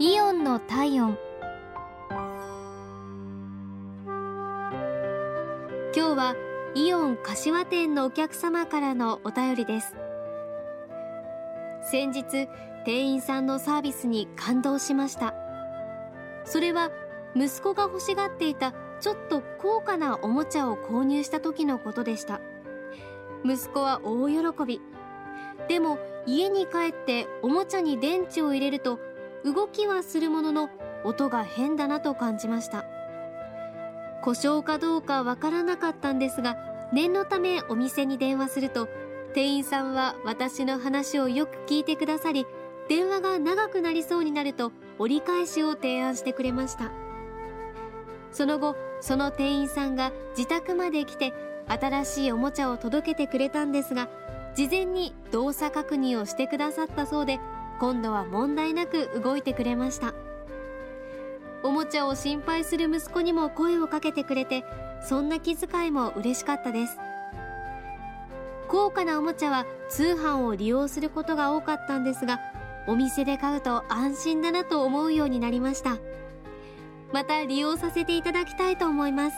イオンの体温。今日はイオン柏店のお客様からのお便りです。先日店員さんのサービスに感動しました。それは息子が欲しがっていたちょっと高価なおもちゃを購入した時のことでした。息子は大喜び。でも家に帰っておもちゃに電池を入れると動きはするものの音が変だなと感じました。故障かどうかわからなかったんですが念のためお店に電話すると店員さんは私の話をよく聞いてくださり電話が長くなりそうになると折り返しを提案してくれました。その後その店員さんが自宅まで来て新しいおもちゃを届けてくれたんですが事前に動作確認をしてくださったそうで今度は問題なく動いてくれました。おもちゃを心配する息子にも声をかけてくれてそんな気遣いも嬉しかったです。高価なおもちゃは通販を利用することが多かったんですがお店で買うと安心だなと思うようになりました。また利用させていただきたいと思います。